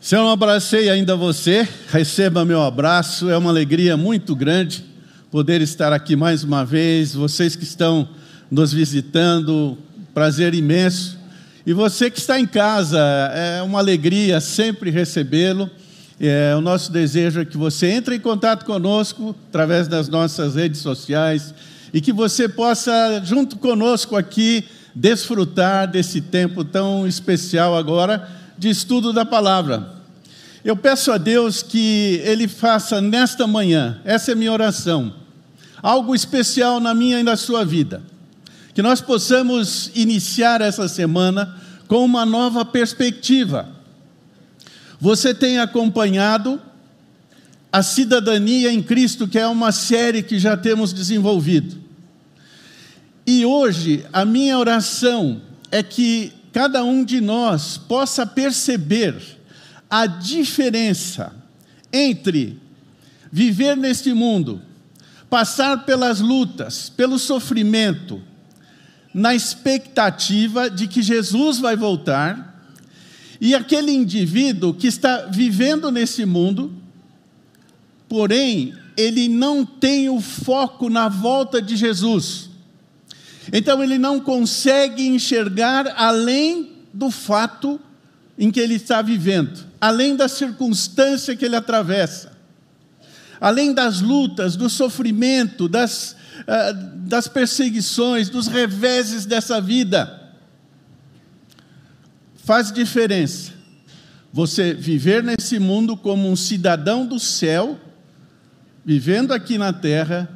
Se eu não abracei ainda você, receba meu abraço. É uma alegria muito grande poder estar aqui mais uma vez. Vocês que estão nos visitando, prazer imenso. E você que está em casa, é uma alegria sempre recebê-lo. É, o nosso desejo é que você entre em contato conosco através das nossas redes sociais e que você possa, junto conosco aqui, desfrutar desse tempo tão especial agora de estudo da palavra. Eu peço a Deus que Ele faça nesta manhã, essa é minha oração, algo especial na minha e na sua vida. Que nós possamos iniciar essa semana com uma nova perspectiva. Você tem acompanhado a cidadania em Cristo, que é uma série que já temos desenvolvido. E hoje a minha oração é que cada um de nós possa perceber a diferença entre viver neste mundo, passar pelas lutas, pelo sofrimento, na expectativa de que Jesus vai voltar, e aquele indivíduo que está vivendo nesse mundo, porém, ele não tem o foco na volta de Jesus. Então, ele não consegue enxergar além do fato em que ele está vivendo, além da circunstância que ele atravessa, além das lutas, do sofrimento, das, uh, das perseguições, dos reveses dessa vida. Faz diferença você viver nesse mundo como um cidadão do céu, vivendo aqui na terra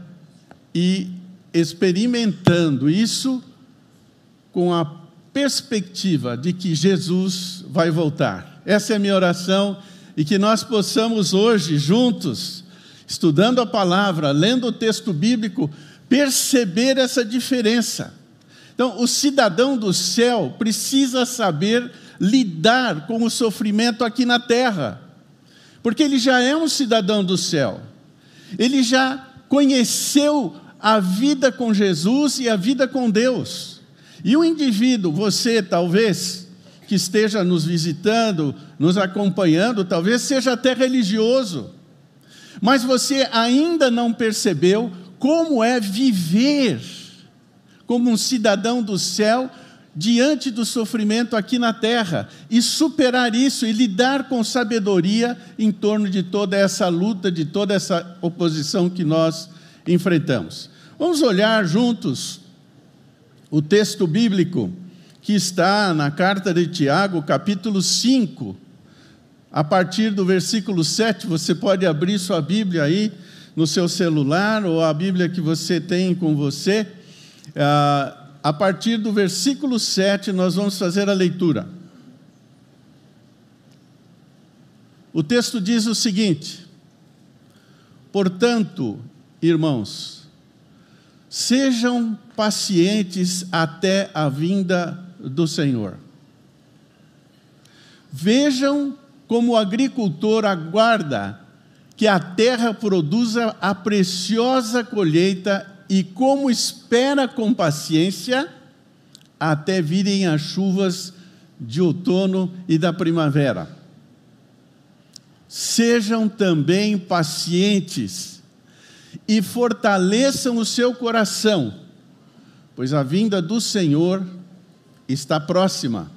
e experimentando isso com a perspectiva de que Jesus vai voltar. Essa é a minha oração e que nós possamos hoje, juntos, estudando a palavra, lendo o texto bíblico, perceber essa diferença. Então, o cidadão do céu precisa saber lidar com o sofrimento aqui na terra, porque ele já é um cidadão do céu, ele já conheceu a vida com Jesus e a vida com Deus. E o indivíduo, você talvez, que esteja nos visitando, nos acompanhando, talvez seja até religioso, mas você ainda não percebeu como é viver como um cidadão do céu diante do sofrimento aqui na terra e superar isso e lidar com sabedoria em torno de toda essa luta, de toda essa oposição que nós enfrentamos. Vamos olhar juntos o texto bíblico que está na carta de Tiago, capítulo 5, a partir do versículo 7, você pode abrir sua Bíblia aí no seu celular ou a Bíblia que você tem com você. Ah, a partir do versículo 7, nós vamos fazer a leitura. O texto diz o seguinte: Portanto, irmãos, Sejam pacientes até a vinda do Senhor. Vejam como o agricultor aguarda que a terra produza a preciosa colheita e como espera com paciência até virem as chuvas de outono e da primavera. Sejam também pacientes e fortaleçam o seu coração, pois a vinda do Senhor está próxima.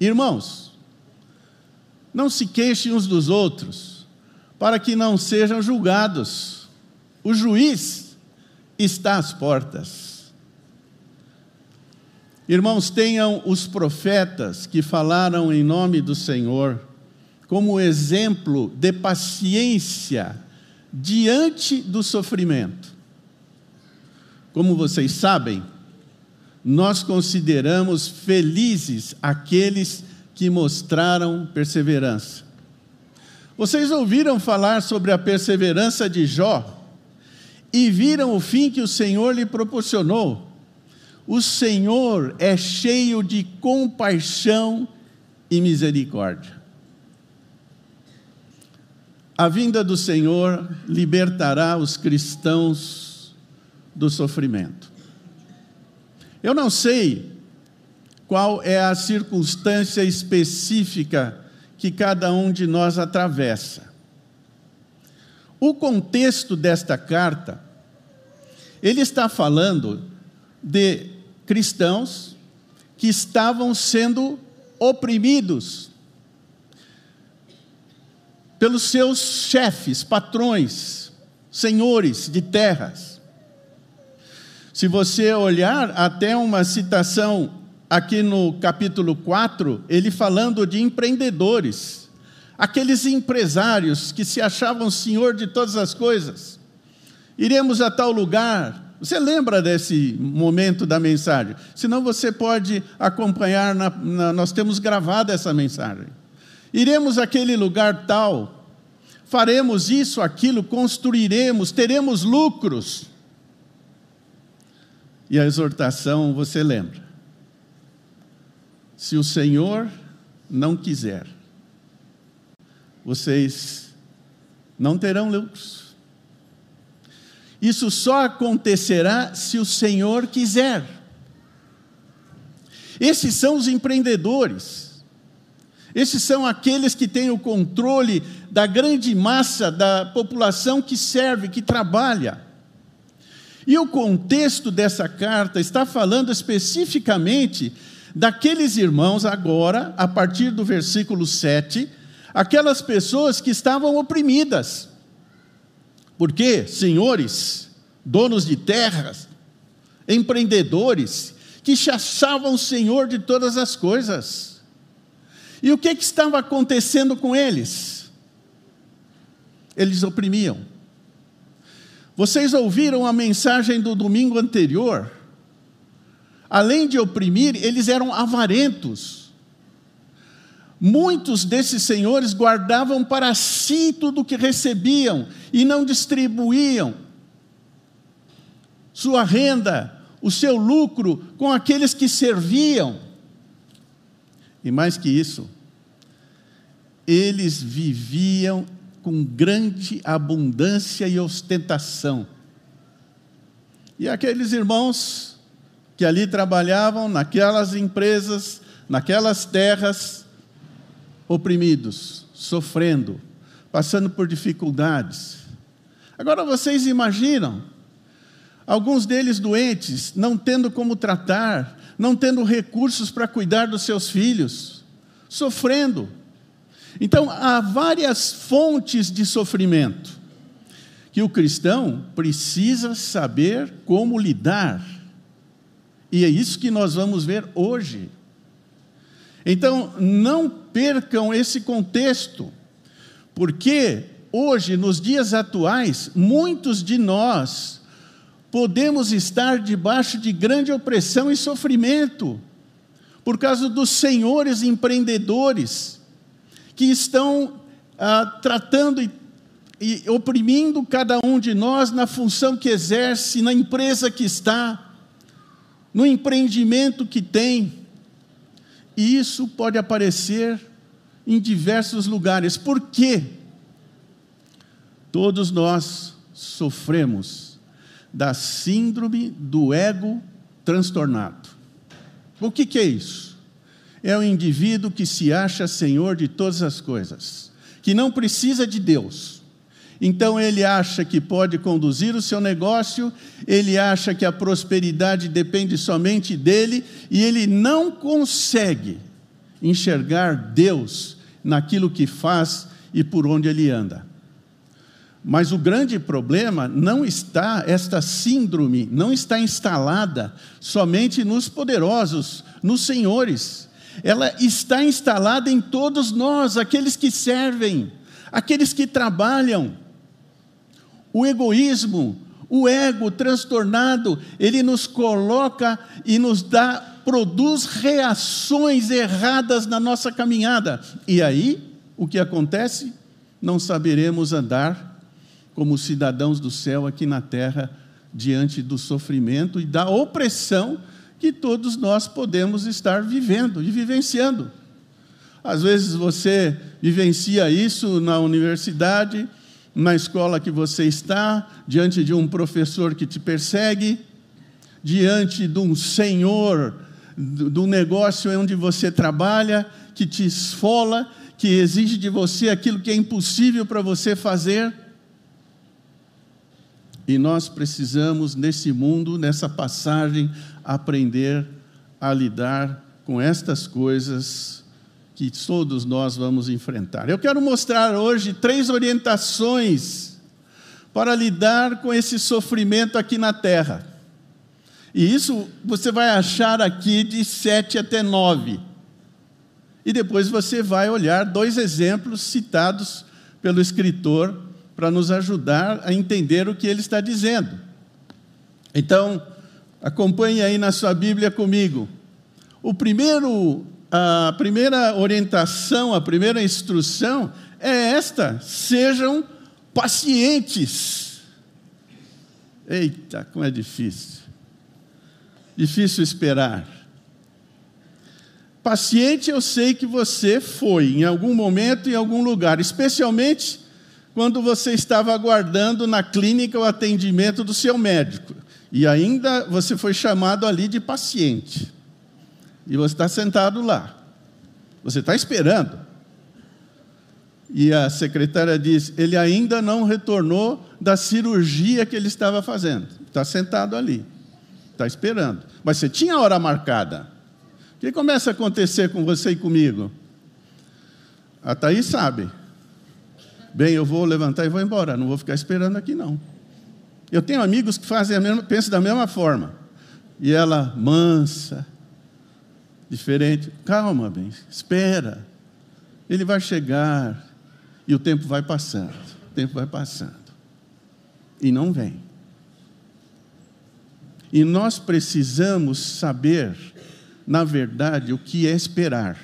Irmãos, não se queixem uns dos outros, para que não sejam julgados. O juiz está às portas. Irmãos, tenham os profetas que falaram em nome do Senhor como exemplo de paciência diante do sofrimento. Como vocês sabem, nós consideramos felizes aqueles que mostraram perseverança. Vocês ouviram falar sobre a perseverança de Jó e viram o fim que o Senhor lhe proporcionou. O Senhor é cheio de compaixão e misericórdia. A vinda do Senhor libertará os cristãos do sofrimento. Eu não sei qual é a circunstância específica que cada um de nós atravessa. O contexto desta carta, ele está falando de cristãos que estavam sendo oprimidos pelos seus chefes, patrões, senhores de terras. Se você olhar até uma citação aqui no capítulo 4, ele falando de empreendedores, aqueles empresários que se achavam senhor de todas as coisas. Iremos a tal lugar. Você lembra desse momento da mensagem? Senão você pode acompanhar, na, na, nós temos gravado essa mensagem. Iremos àquele lugar tal, faremos isso, aquilo, construiremos, teremos lucros. E a exortação, você lembra? Se o Senhor não quiser, vocês não terão lucros. Isso só acontecerá se o Senhor quiser. Esses são os empreendedores. Esses são aqueles que têm o controle da grande massa da população que serve, que trabalha. E o contexto dessa carta está falando especificamente daqueles irmãos, agora, a partir do versículo 7, aquelas pessoas que estavam oprimidas. Porque, senhores, donos de terras, empreendedores, que se achavam senhor de todas as coisas. E o que, que estava acontecendo com eles? Eles oprimiam. Vocês ouviram a mensagem do domingo anterior? Além de oprimir, eles eram avarentos. Muitos desses senhores guardavam para si tudo o que recebiam e não distribuíam sua renda, o seu lucro com aqueles que serviam. E mais que isso, eles viviam com grande abundância e ostentação. E aqueles irmãos que ali trabalhavam, naquelas empresas, naquelas terras, oprimidos, sofrendo, passando por dificuldades. Agora vocês imaginam, alguns deles doentes, não tendo como tratar, não tendo recursos para cuidar dos seus filhos, sofrendo. Então, há várias fontes de sofrimento que o cristão precisa saber como lidar. E é isso que nós vamos ver hoje. Então, não percam esse contexto, porque hoje, nos dias atuais, muitos de nós podemos estar debaixo de grande opressão e sofrimento, por causa dos senhores empreendedores que estão ah, tratando e, e oprimindo cada um de nós na função que exerce, na empresa que está, no empreendimento que tem. E isso pode aparecer em diversos lugares. Por quê? Todos nós sofremos da síndrome do ego transtornado. O que, que é isso? É o indivíduo que se acha senhor de todas as coisas, que não precisa de Deus. Então ele acha que pode conduzir o seu negócio, ele acha que a prosperidade depende somente dele e ele não consegue enxergar Deus naquilo que faz e por onde ele anda. Mas o grande problema não está, esta síndrome não está instalada somente nos poderosos, nos senhores. Ela está instalada em todos nós, aqueles que servem, aqueles que trabalham. O egoísmo, o ego transtornado, ele nos coloca e nos dá produz reações erradas na nossa caminhada. E aí, o que acontece? Não saberemos andar como cidadãos do céu aqui na terra, diante do sofrimento e da opressão que todos nós podemos estar vivendo e vivenciando. Às vezes você vivencia isso na universidade, na escola que você está, diante de um professor que te persegue, diante de um senhor do negócio onde você trabalha, que te esfola, que exige de você aquilo que é impossível para você fazer. E nós precisamos, nesse mundo, nessa passagem, aprender a lidar com estas coisas que todos nós vamos enfrentar. Eu quero mostrar hoje três orientações para lidar com esse sofrimento aqui na terra. E isso você vai achar aqui de 7 até 9. E depois você vai olhar dois exemplos citados pelo escritor para nos ajudar a entender o que ele está dizendo. Então, acompanhe aí na sua Bíblia comigo. O primeiro, a primeira orientação, a primeira instrução é esta: sejam pacientes. Eita, como é difícil. Difícil esperar. Paciente, eu sei que você foi em algum momento, em algum lugar, especialmente quando você estava aguardando na clínica o atendimento do seu médico. E ainda você foi chamado ali de paciente. E você está sentado lá. Você está esperando. E a secretária diz: ele ainda não retornou da cirurgia que ele estava fazendo. Está sentado ali. Está esperando. Mas você tinha a hora marcada. O que começa a acontecer com você e comigo? A Thaís sabe. Bem, eu vou levantar e vou embora. Não vou ficar esperando aqui, não. Eu tenho amigos que fazem a mesma, pensam da mesma forma. E ela, mansa, diferente. Calma, bem, espera. Ele vai chegar e o tempo vai passando. O tempo vai passando. E não vem. E nós precisamos saber, na verdade, o que é esperar.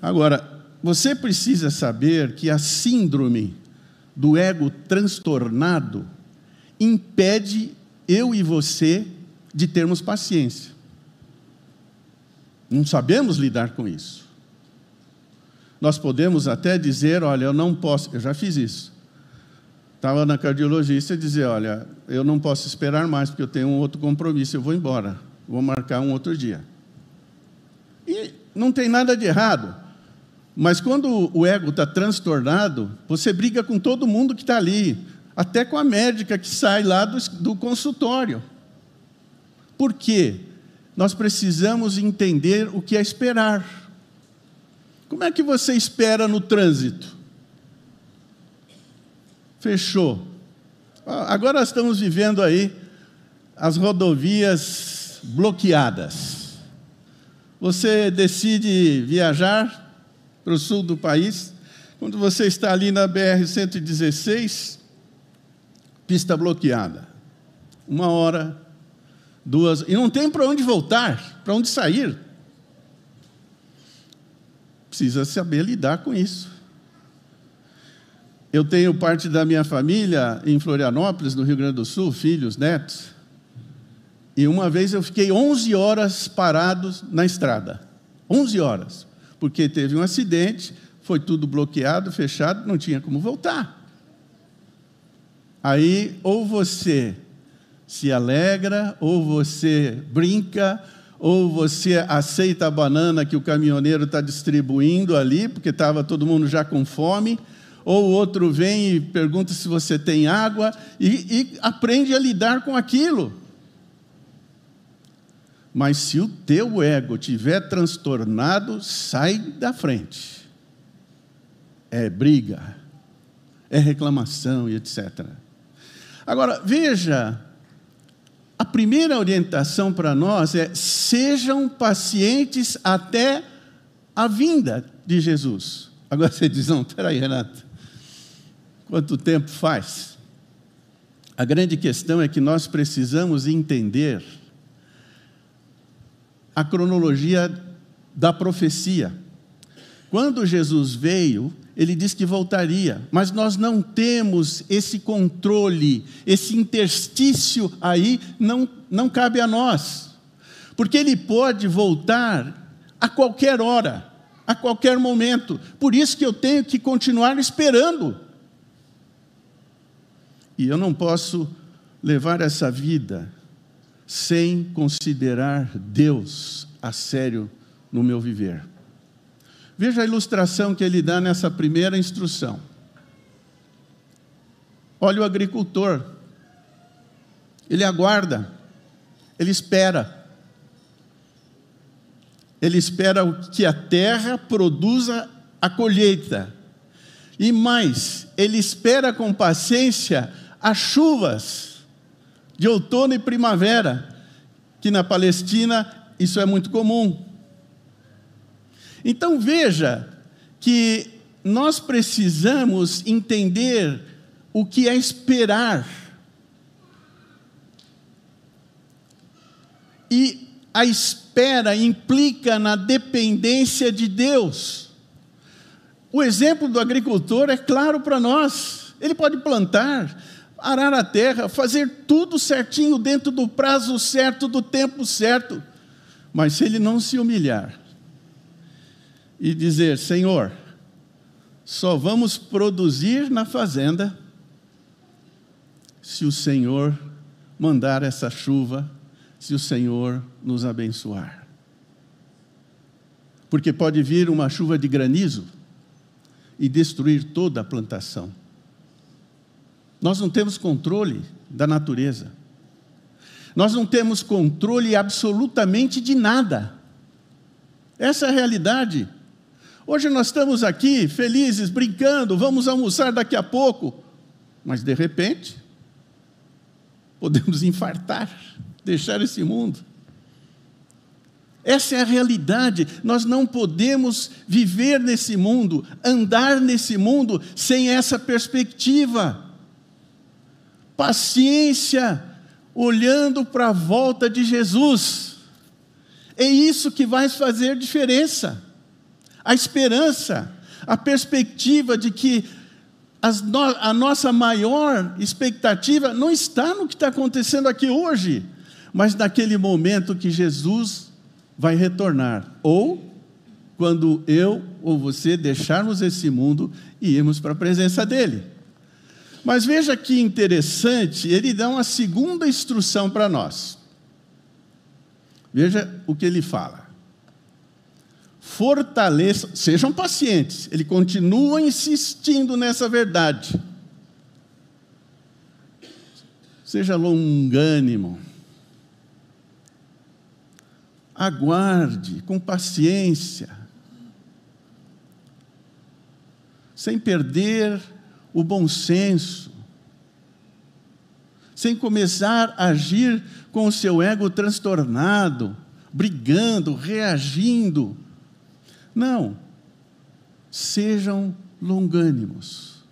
Agora, você precisa saber que a síndrome do ego transtornado impede eu e você de termos paciência. Não sabemos lidar com isso. Nós podemos até dizer: olha, eu não posso, eu já fiz isso. Estava na cardiologista e dizer: olha, eu não posso esperar mais porque eu tenho um outro compromisso, eu vou embora, vou marcar um outro dia. E não tem nada de errado, mas quando o ego está transtornado, você briga com todo mundo que está ali, até com a médica que sai lá do, do consultório. Por quê? nós precisamos entender o que é esperar. Como é que você espera no trânsito? Fechou. Agora estamos vivendo aí as rodovias bloqueadas. Você decide viajar para o sul do país, quando você está ali na BR-116, pista bloqueada. Uma hora, duas, e não tem para onde voltar, para onde sair. Precisa saber lidar com isso. Eu tenho parte da minha família em Florianópolis, no Rio Grande do Sul, filhos, netos. E uma vez eu fiquei 11 horas parados na estrada. 11 horas. Porque teve um acidente, foi tudo bloqueado, fechado, não tinha como voltar. Aí, ou você se alegra, ou você brinca, ou você aceita a banana que o caminhoneiro está distribuindo ali, porque estava todo mundo já com fome, ou o outro vem e pergunta se você tem água, e, e aprende a lidar com aquilo. Mas se o teu ego tiver transtornado, sai da frente. É briga, é reclamação e etc. Agora, veja a primeira orientação para nós é: sejam pacientes até a vinda de Jesus. Agora você diz: não, peraí, Renato, quanto tempo faz? A grande questão é que nós precisamos entender a cronologia da profecia. Quando Jesus veio, ele disse que voltaria, mas nós não temos esse controle, esse interstício aí não, não cabe a nós, porque ele pode voltar a qualquer hora, a qualquer momento, por isso que eu tenho que continuar esperando. E eu não posso levar essa vida sem considerar Deus a sério no meu viver. Veja a ilustração que ele dá nessa primeira instrução. Olha o agricultor. Ele aguarda, ele espera. Ele espera que a terra produza a colheita. E mais, ele espera com paciência as chuvas de outono e primavera, que na Palestina isso é muito comum. Então veja que nós precisamos entender o que é esperar. E a espera implica na dependência de Deus. O exemplo do agricultor é claro para nós. Ele pode plantar, arar a terra, fazer tudo certinho dentro do prazo certo, do tempo certo. Mas se ele não se humilhar e dizer: Senhor, só vamos produzir na fazenda se o Senhor mandar essa chuva, se o Senhor nos abençoar. Porque pode vir uma chuva de granizo e destruir toda a plantação. Nós não temos controle da natureza. Nós não temos controle absolutamente de nada. Essa é a realidade. Hoje nós estamos aqui felizes, brincando, vamos almoçar daqui a pouco, mas de repente podemos infartar, deixar esse mundo. Essa é a realidade. Nós não podemos viver nesse mundo, andar nesse mundo sem essa perspectiva. Paciência, olhando para a volta de Jesus. É isso que vai fazer diferença. A esperança, a perspectiva de que no, a nossa maior expectativa não está no que está acontecendo aqui hoje, mas naquele momento que Jesus vai retornar, ou quando eu ou você deixarmos esse mundo e irmos para a presença dele. Mas veja que interessante, ele dá uma segunda instrução para nós. Veja o que ele fala. Fortaleçam, sejam pacientes. Ele continua insistindo nessa verdade. Seja longânimo. Aguarde com paciência. Sem perder o bom senso, sem começar a agir com o seu ego transtornado, brigando, reagindo. Não. Sejam longânimos.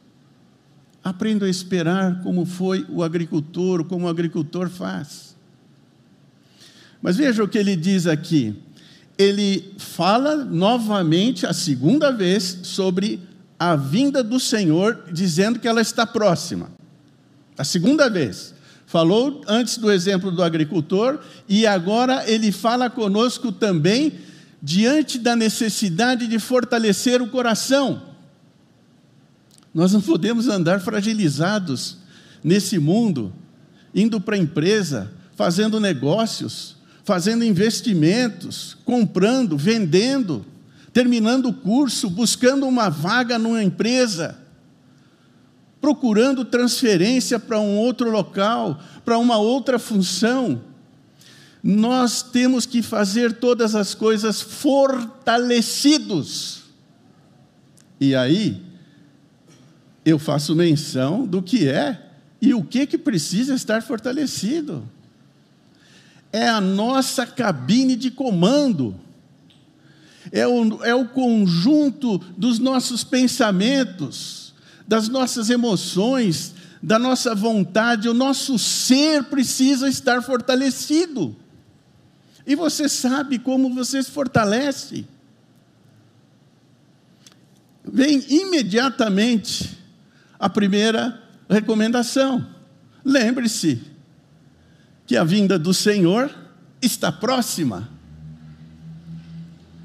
Aprendam a esperar como foi o agricultor, como o agricultor faz. Mas veja o que ele diz aqui. Ele fala novamente, a segunda vez, sobre a vinda do Senhor, dizendo que ela está próxima. A segunda vez. Falou antes do exemplo do agricultor, e agora ele fala conosco também diante da necessidade de fortalecer o coração. Nós não podemos andar fragilizados nesse mundo, indo para a empresa, fazendo negócios, fazendo investimentos, comprando, vendendo terminando o curso, buscando uma vaga numa empresa, procurando transferência para um outro local, para uma outra função. Nós temos que fazer todas as coisas fortalecidos. E aí, eu faço menção do que é e o que, que precisa estar fortalecido. É a nossa cabine de comando é o, é o conjunto dos nossos pensamentos, das nossas emoções, da nossa vontade, o nosso ser precisa estar fortalecido. E você sabe como você se fortalece. Vem imediatamente a primeira recomendação. Lembre-se que a vinda do Senhor está próxima.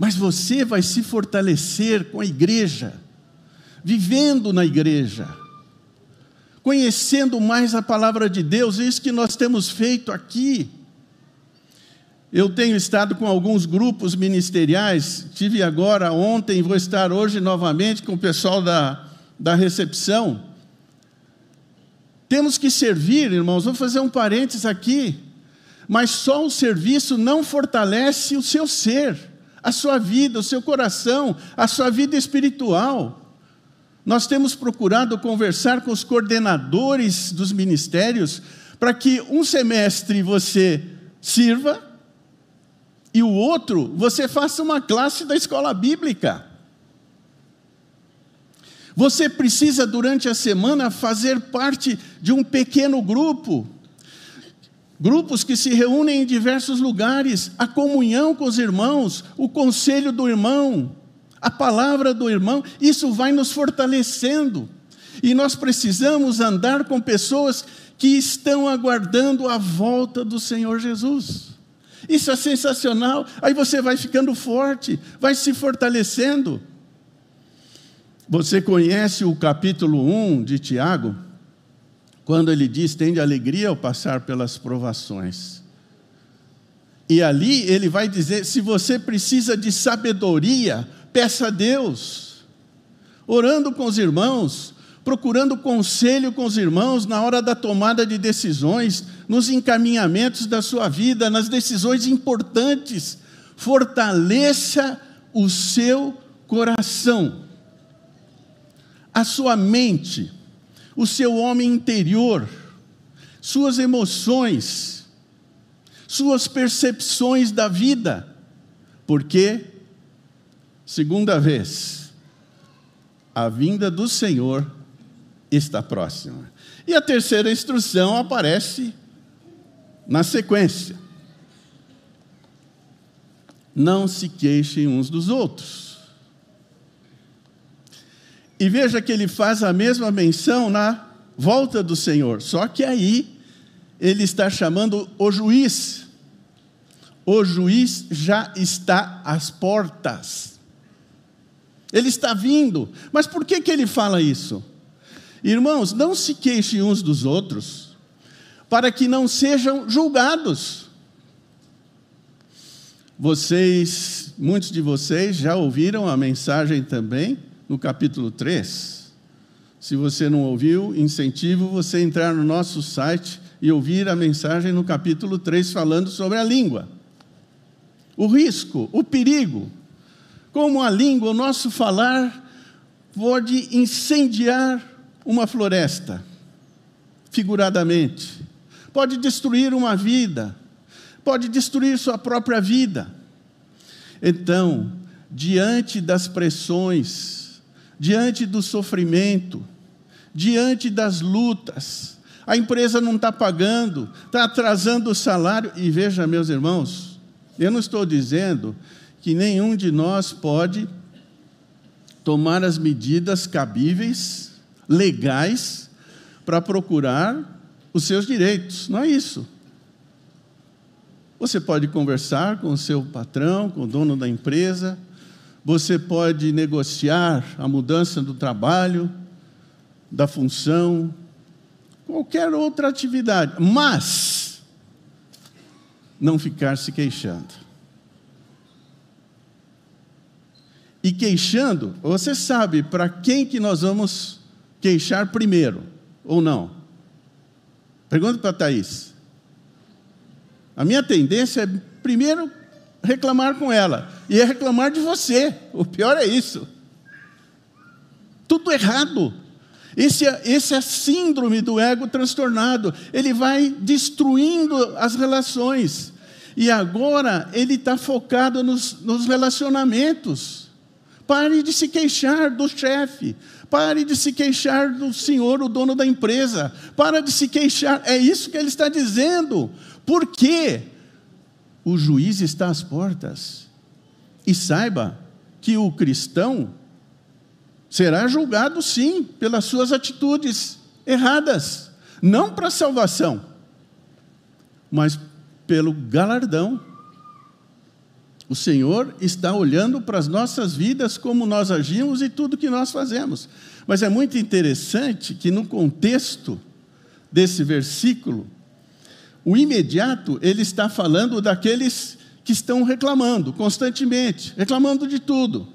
Mas você vai se fortalecer com a igreja, vivendo na igreja, conhecendo mais a palavra de Deus, é isso que nós temos feito aqui. Eu tenho estado com alguns grupos ministeriais, tive agora ontem, vou estar hoje novamente com o pessoal da, da recepção. Temos que servir, irmãos, vou fazer um parênteses aqui, mas só o serviço não fortalece o seu ser, a sua vida, o seu coração, a sua vida espiritual. Nós temos procurado conversar com os coordenadores dos ministérios para que um semestre você sirva e o outro você faça uma classe da escola bíblica. Você precisa, durante a semana, fazer parte de um pequeno grupo. Grupos que se reúnem em diversos lugares, a comunhão com os irmãos, o conselho do irmão, a palavra do irmão, isso vai nos fortalecendo. E nós precisamos andar com pessoas que estão aguardando a volta do Senhor Jesus. Isso é sensacional. Aí você vai ficando forte, vai se fortalecendo. Você conhece o capítulo 1 de Tiago? Quando ele diz: Tende alegria ao passar pelas provações. E ali ele vai dizer: se você precisa de sabedoria, peça a Deus. Orando com os irmãos, procurando conselho com os irmãos na hora da tomada de decisões, nos encaminhamentos da sua vida, nas decisões importantes. Fortaleça o seu coração, a sua mente, o seu homem interior, suas emoções, suas percepções da vida, porque, segunda vez, a vinda do Senhor está próxima. E a terceira instrução aparece na sequência. Não se queixem uns dos outros. E veja que ele faz a mesma menção na volta do Senhor, só que aí ele está chamando o juiz. O juiz já está às portas. Ele está vindo. Mas por que, que ele fala isso? Irmãos, não se queixem uns dos outros, para que não sejam julgados. Vocês, muitos de vocês já ouviram a mensagem também no capítulo 3. Se você não ouviu, incentivo você a entrar no nosso site e ouvir a mensagem no capítulo 3 falando sobre a língua. O risco, o perigo, como a língua, o nosso falar pode incendiar uma floresta, figuradamente, pode destruir uma vida, pode destruir sua própria vida. Então, diante das pressões, diante do sofrimento, diante das lutas, a empresa não está pagando, está atrasando o salário, e veja, meus irmãos, eu não estou dizendo que nenhum de nós pode tomar as medidas cabíveis legais para procurar os seus direitos. Não é isso. Você pode conversar com o seu patrão, com o dono da empresa, você pode negociar a mudança do trabalho, da função, qualquer outra atividade, mas não ficar se queixando. E queixando, você sabe para quem que nós vamos queixar primeiro, ou não? Pergunta para a Thaís. A minha tendência é primeiro reclamar com ela, e é reclamar de você. O pior é isso. Tudo errado. Esse é, esse é a síndrome do ego transtornado. Ele vai destruindo as relações. E agora ele está focado nos, nos relacionamentos. Pare de se queixar do chefe. Pare de se queixar do senhor, o dono da empresa. Para de se queixar. É isso que ele está dizendo. Por quê? O juiz está às portas. E saiba que o cristão será julgado, sim, pelas suas atitudes erradas. Não para salvação, mas pelo galardão o Senhor está olhando para as nossas vidas, como nós agimos e tudo que nós fazemos. Mas é muito interessante que no contexto desse versículo, o imediato ele está falando daqueles que estão reclamando constantemente, reclamando de tudo.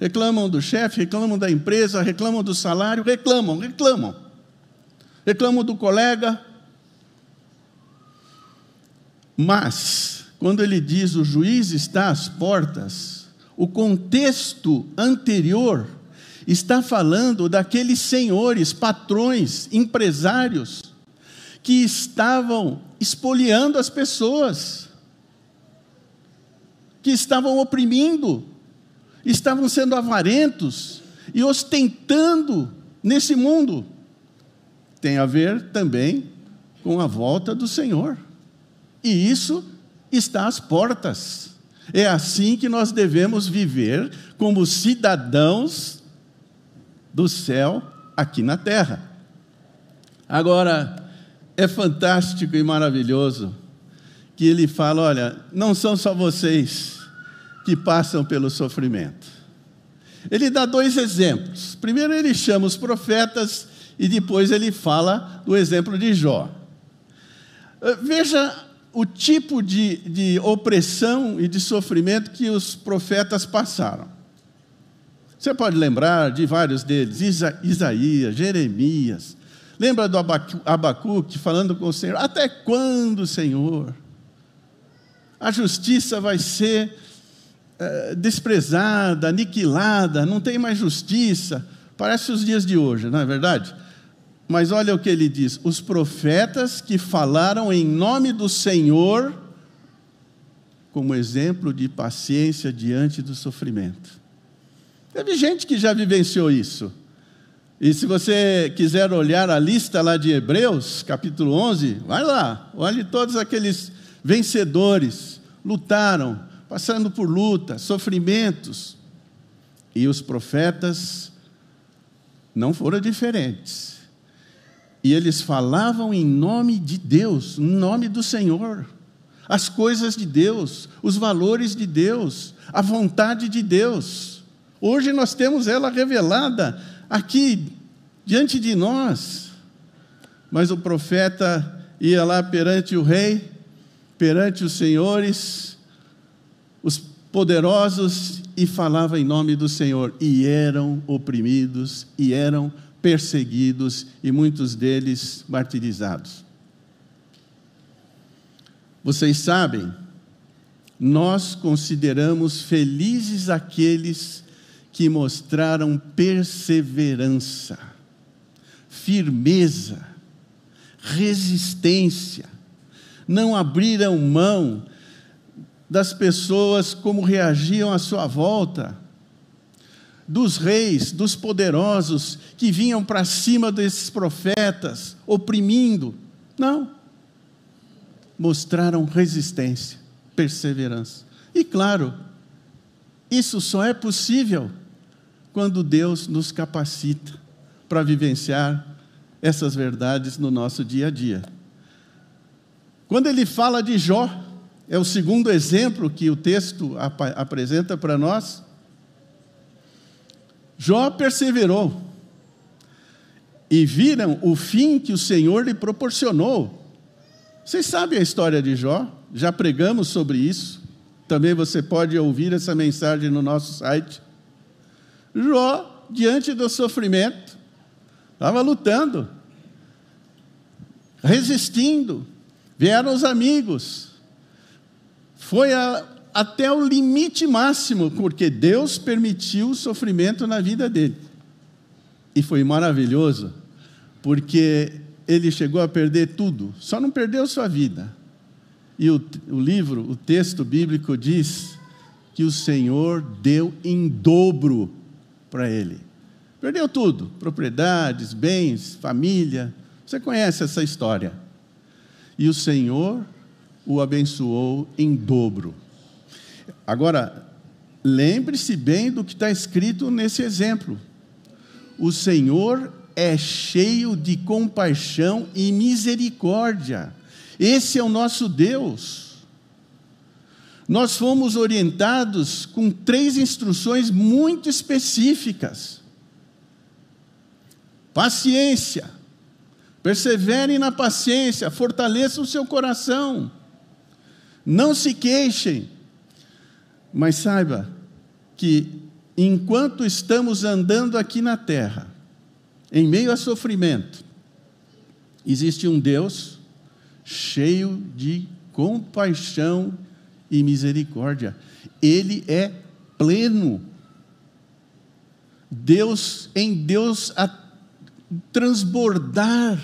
Reclamam do chefe, reclamam da empresa, reclamam do salário, reclamam, reclamam. Reclamam do colega. Mas, quando ele diz o juiz está às portas, o contexto anterior está falando daqueles senhores, patrões, empresários que estavam espoliando as pessoas, que estavam oprimindo, estavam sendo avarentos e ostentando nesse mundo. Tem a ver também com a volta do Senhor. E isso está às portas. É assim que nós devemos viver como cidadãos do céu aqui na terra. Agora, é fantástico e maravilhoso que ele fala: olha, não são só vocês que passam pelo sofrimento. Ele dá dois exemplos. Primeiro, ele chama os profetas e depois ele fala do exemplo de Jó. Eh, veja o tipo de, de opressão e de sofrimento que os profetas passaram. Você pode lembrar de vários deles: Isa, Isaías, Jeremias, Lembra do Abacuque falando com o Senhor? Até quando, Senhor? A justiça vai ser é, desprezada, aniquilada, não tem mais justiça. Parece os dias de hoje, não é verdade? Mas olha o que ele diz: os profetas que falaram em nome do Senhor, como exemplo de paciência diante do sofrimento. Teve gente que já vivenciou isso. E se você quiser olhar a lista lá de Hebreus, capítulo 11, vai lá, olhe todos aqueles vencedores, lutaram, passando por luta, sofrimentos. E os profetas não foram diferentes. E eles falavam em nome de Deus, em nome do Senhor, as coisas de Deus, os valores de Deus, a vontade de Deus. Hoje nós temos ela revelada aqui diante de nós. Mas o profeta ia lá perante o rei, perante os senhores, os poderosos, e falava em nome do Senhor. E eram oprimidos, e eram perseguidos, e muitos deles martirizados. Vocês sabem, nós consideramos felizes aqueles que mostraram perseverança, firmeza, resistência, não abriram mão das pessoas como reagiam à sua volta, dos reis, dos poderosos que vinham para cima desses profetas, oprimindo. Não. Mostraram resistência, perseverança. E claro, isso só é possível quando Deus nos capacita para vivenciar essas verdades no nosso dia a dia. Quando ele fala de Jó, é o segundo exemplo que o texto ap apresenta para nós. Jó perseverou e viram o fim que o Senhor lhe proporcionou. Vocês sabem a história de Jó? Já pregamos sobre isso. Também você pode ouvir essa mensagem no nosso site. Jó, diante do sofrimento, estava lutando, resistindo. Vieram os amigos. Foi a, até o limite máximo, porque Deus permitiu o sofrimento na vida dele. E foi maravilhoso, porque ele chegou a perder tudo, só não perdeu sua vida. E o, o livro, o texto bíblico diz que o Senhor deu em dobro para ele. Perdeu tudo: propriedades, bens, família. Você conhece essa história. E o Senhor o abençoou em dobro. Agora, lembre-se bem do que está escrito nesse exemplo. O Senhor é cheio de compaixão e misericórdia. Esse é o nosso Deus nós fomos orientados com três instruções muito específicas. Paciência. Perseverem na paciência, fortaleçam o seu coração. Não se queixem, Mas saiba que enquanto estamos andando aqui na terra, em meio a sofrimento, existe um Deus cheio de compaixão e misericórdia. Ele é pleno. Deus, em Deus, a transbordar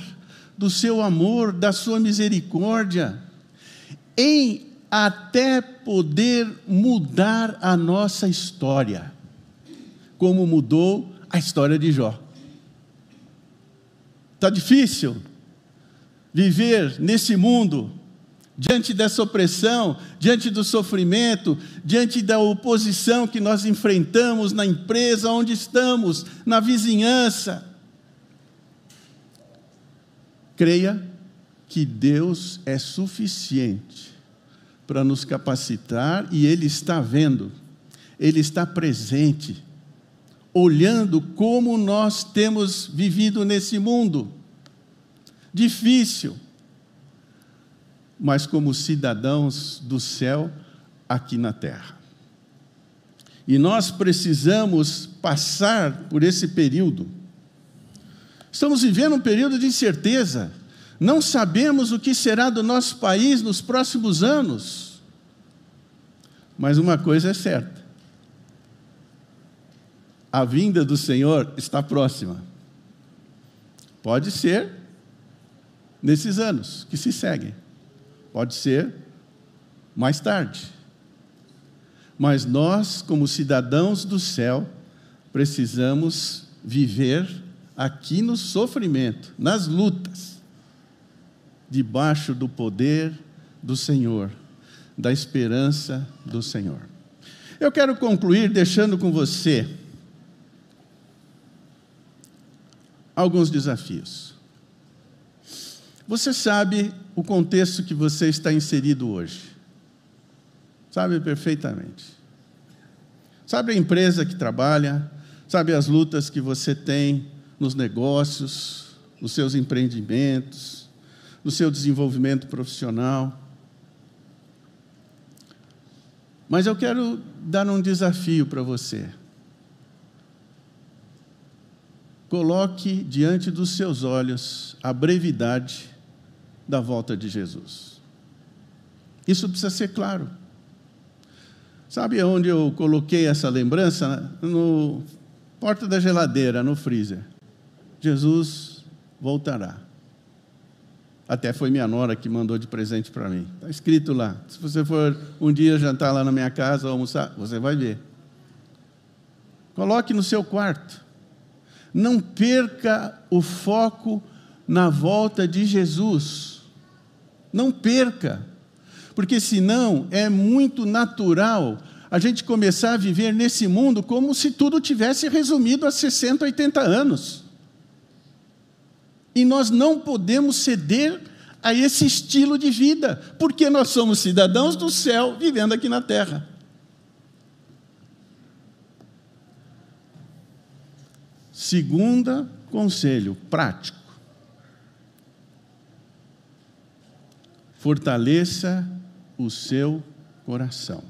do seu amor, da sua misericórdia, em até poder mudar a nossa história, como mudou a história de Jó. Está difícil viver nesse mundo, diante dessa opressão, diante do sofrimento, diante da oposição que nós enfrentamos na empresa onde estamos, na vizinhança. Creia que Deus é suficiente para nos capacitar e Ele está vendo, Ele está presente, olhando como nós temos vivido nesse mundo. Difícil, mas como cidadãos do céu aqui na terra. E nós precisamos passar por esse período. Estamos vivendo um período de incerteza. Não sabemos o que será do nosso país nos próximos anos. Mas uma coisa é certa: a vinda do Senhor está próxima. Pode ser nesses anos que se seguem, pode ser mais tarde. Mas nós, como cidadãos do céu, precisamos viver aqui no sofrimento, nas lutas debaixo do poder do Senhor, da esperança do Senhor. Eu quero concluir deixando com você alguns desafios. Você sabe o contexto que você está inserido hoje. Sabe perfeitamente. Sabe a empresa que trabalha, sabe as lutas que você tem nos negócios, nos seus empreendimentos, no seu desenvolvimento profissional. Mas eu quero dar um desafio para você. Coloque diante dos seus olhos a brevidade da volta de Jesus. Isso precisa ser claro. Sabe onde eu coloquei essa lembrança? No porta da geladeira, no freezer. Jesus voltará. Até foi minha nora que mandou de presente para mim. Está escrito lá. Se você for um dia jantar lá na minha casa, almoçar, você vai ver. Coloque no seu quarto. Não perca o foco na volta de Jesus. Não perca. Porque senão é muito natural a gente começar a viver nesse mundo como se tudo tivesse resumido a 60, 80 anos. E nós não podemos ceder a esse estilo de vida, porque nós somos cidadãos do céu vivendo aqui na terra. Segunda conselho prático. Fortaleça o seu coração.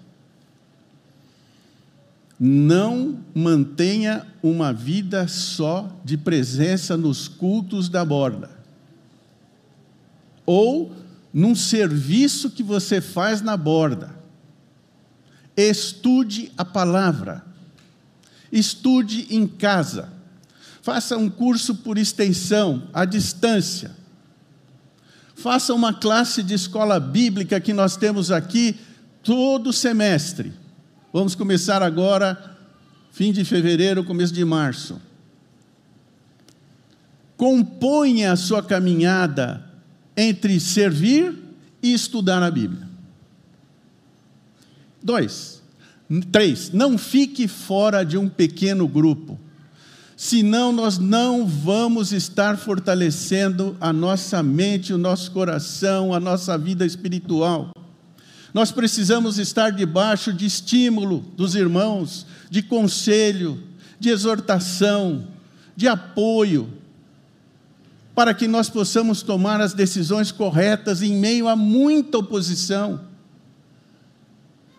Não mantenha uma vida só de presença nos cultos da borda, ou num serviço que você faz na borda. Estude a palavra, estude em casa, faça um curso por extensão, à distância, faça uma classe de escola bíblica que nós temos aqui todo semestre Vamos começar agora, fim de fevereiro, começo de março. Componha a sua caminhada entre servir e estudar a Bíblia. Dois. Três. Não fique fora de um pequeno grupo. Senão, nós não vamos estar fortalecendo a nossa mente, o nosso coração, a nossa vida espiritual. Nós precisamos estar debaixo de estímulo dos irmãos, de conselho, de exortação, de apoio, para que nós possamos tomar as decisões corretas em meio a muita oposição.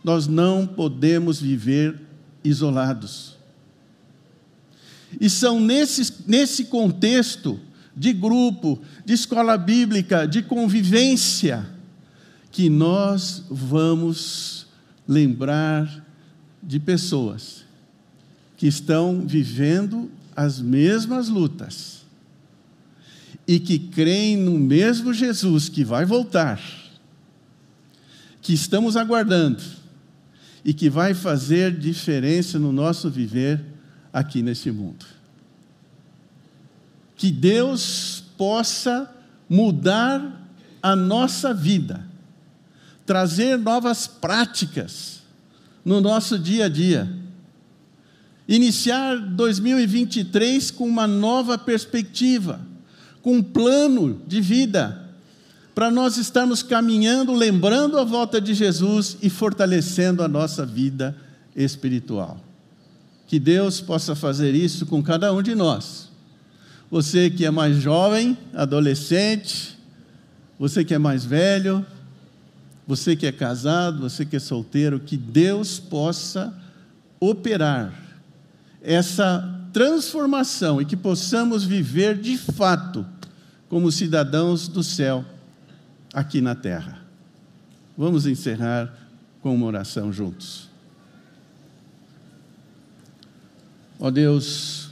nós não podemos viver isolados. E são nesse, nesse contexto de grupo, de escola bíblica, de convivência, que nós vamos lembrar de pessoas que estão vivendo as mesmas lutas e que creem no mesmo Jesus que vai voltar, que estamos aguardando e que vai fazer diferença no nosso viver aqui nesse mundo. Que Deus possa mudar a nossa vida, trazer novas práticas no nosso dia a dia. Iniciar 2023 com uma nova perspectiva, com um plano de vida, para nós estarmos caminhando, lembrando a volta de Jesus e fortalecendo a nossa vida espiritual. Que Deus possa fazer isso com cada um de nós. Você que é mais jovem, adolescente, você que é mais velho, você que é casado, você que é solteiro, que Deus possa operar essa transformação e que possamos viver de fato como cidadãos do céu aqui na terra. Vamos encerrar com uma oração juntos. Ó Deus,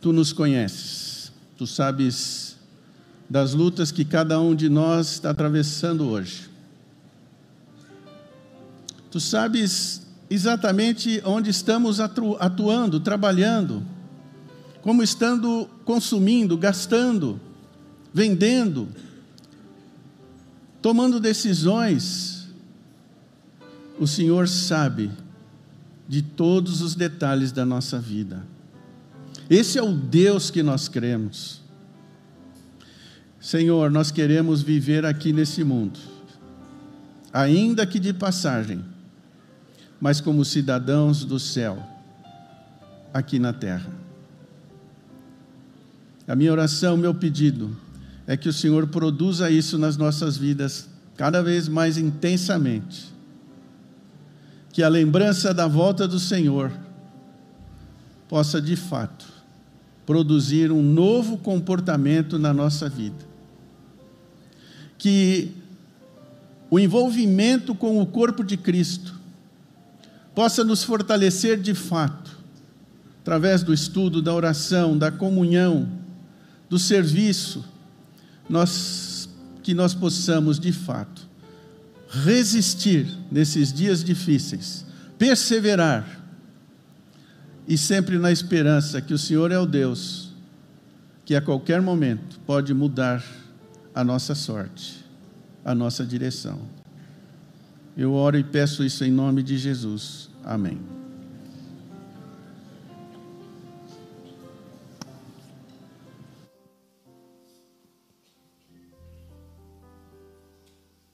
tu nos conheces, tu sabes das lutas que cada um de nós está atravessando hoje. Tu sabes exatamente onde estamos atuando, trabalhando, como estando consumindo, gastando, vendendo, tomando decisões o Senhor sabe de todos os detalhes da nossa vida. Esse é o Deus que nós cremos. Senhor, nós queremos viver aqui nesse mundo, ainda que de passagem, mas como cidadãos do céu, aqui na terra. A minha oração, meu pedido, é que o Senhor produza isso nas nossas vidas cada vez mais intensamente que a lembrança da volta do Senhor possa de fato produzir um novo comportamento na nossa vida. Que o envolvimento com o corpo de Cristo possa nos fortalecer de fato, através do estudo, da oração, da comunhão, do serviço, nós, que nós possamos de fato resistir nesses dias difíceis, perseverar e sempre na esperança que o Senhor é o Deus que a qualquer momento pode mudar a nossa sorte, a nossa direção. Eu oro e peço isso em nome de Jesus. Amém.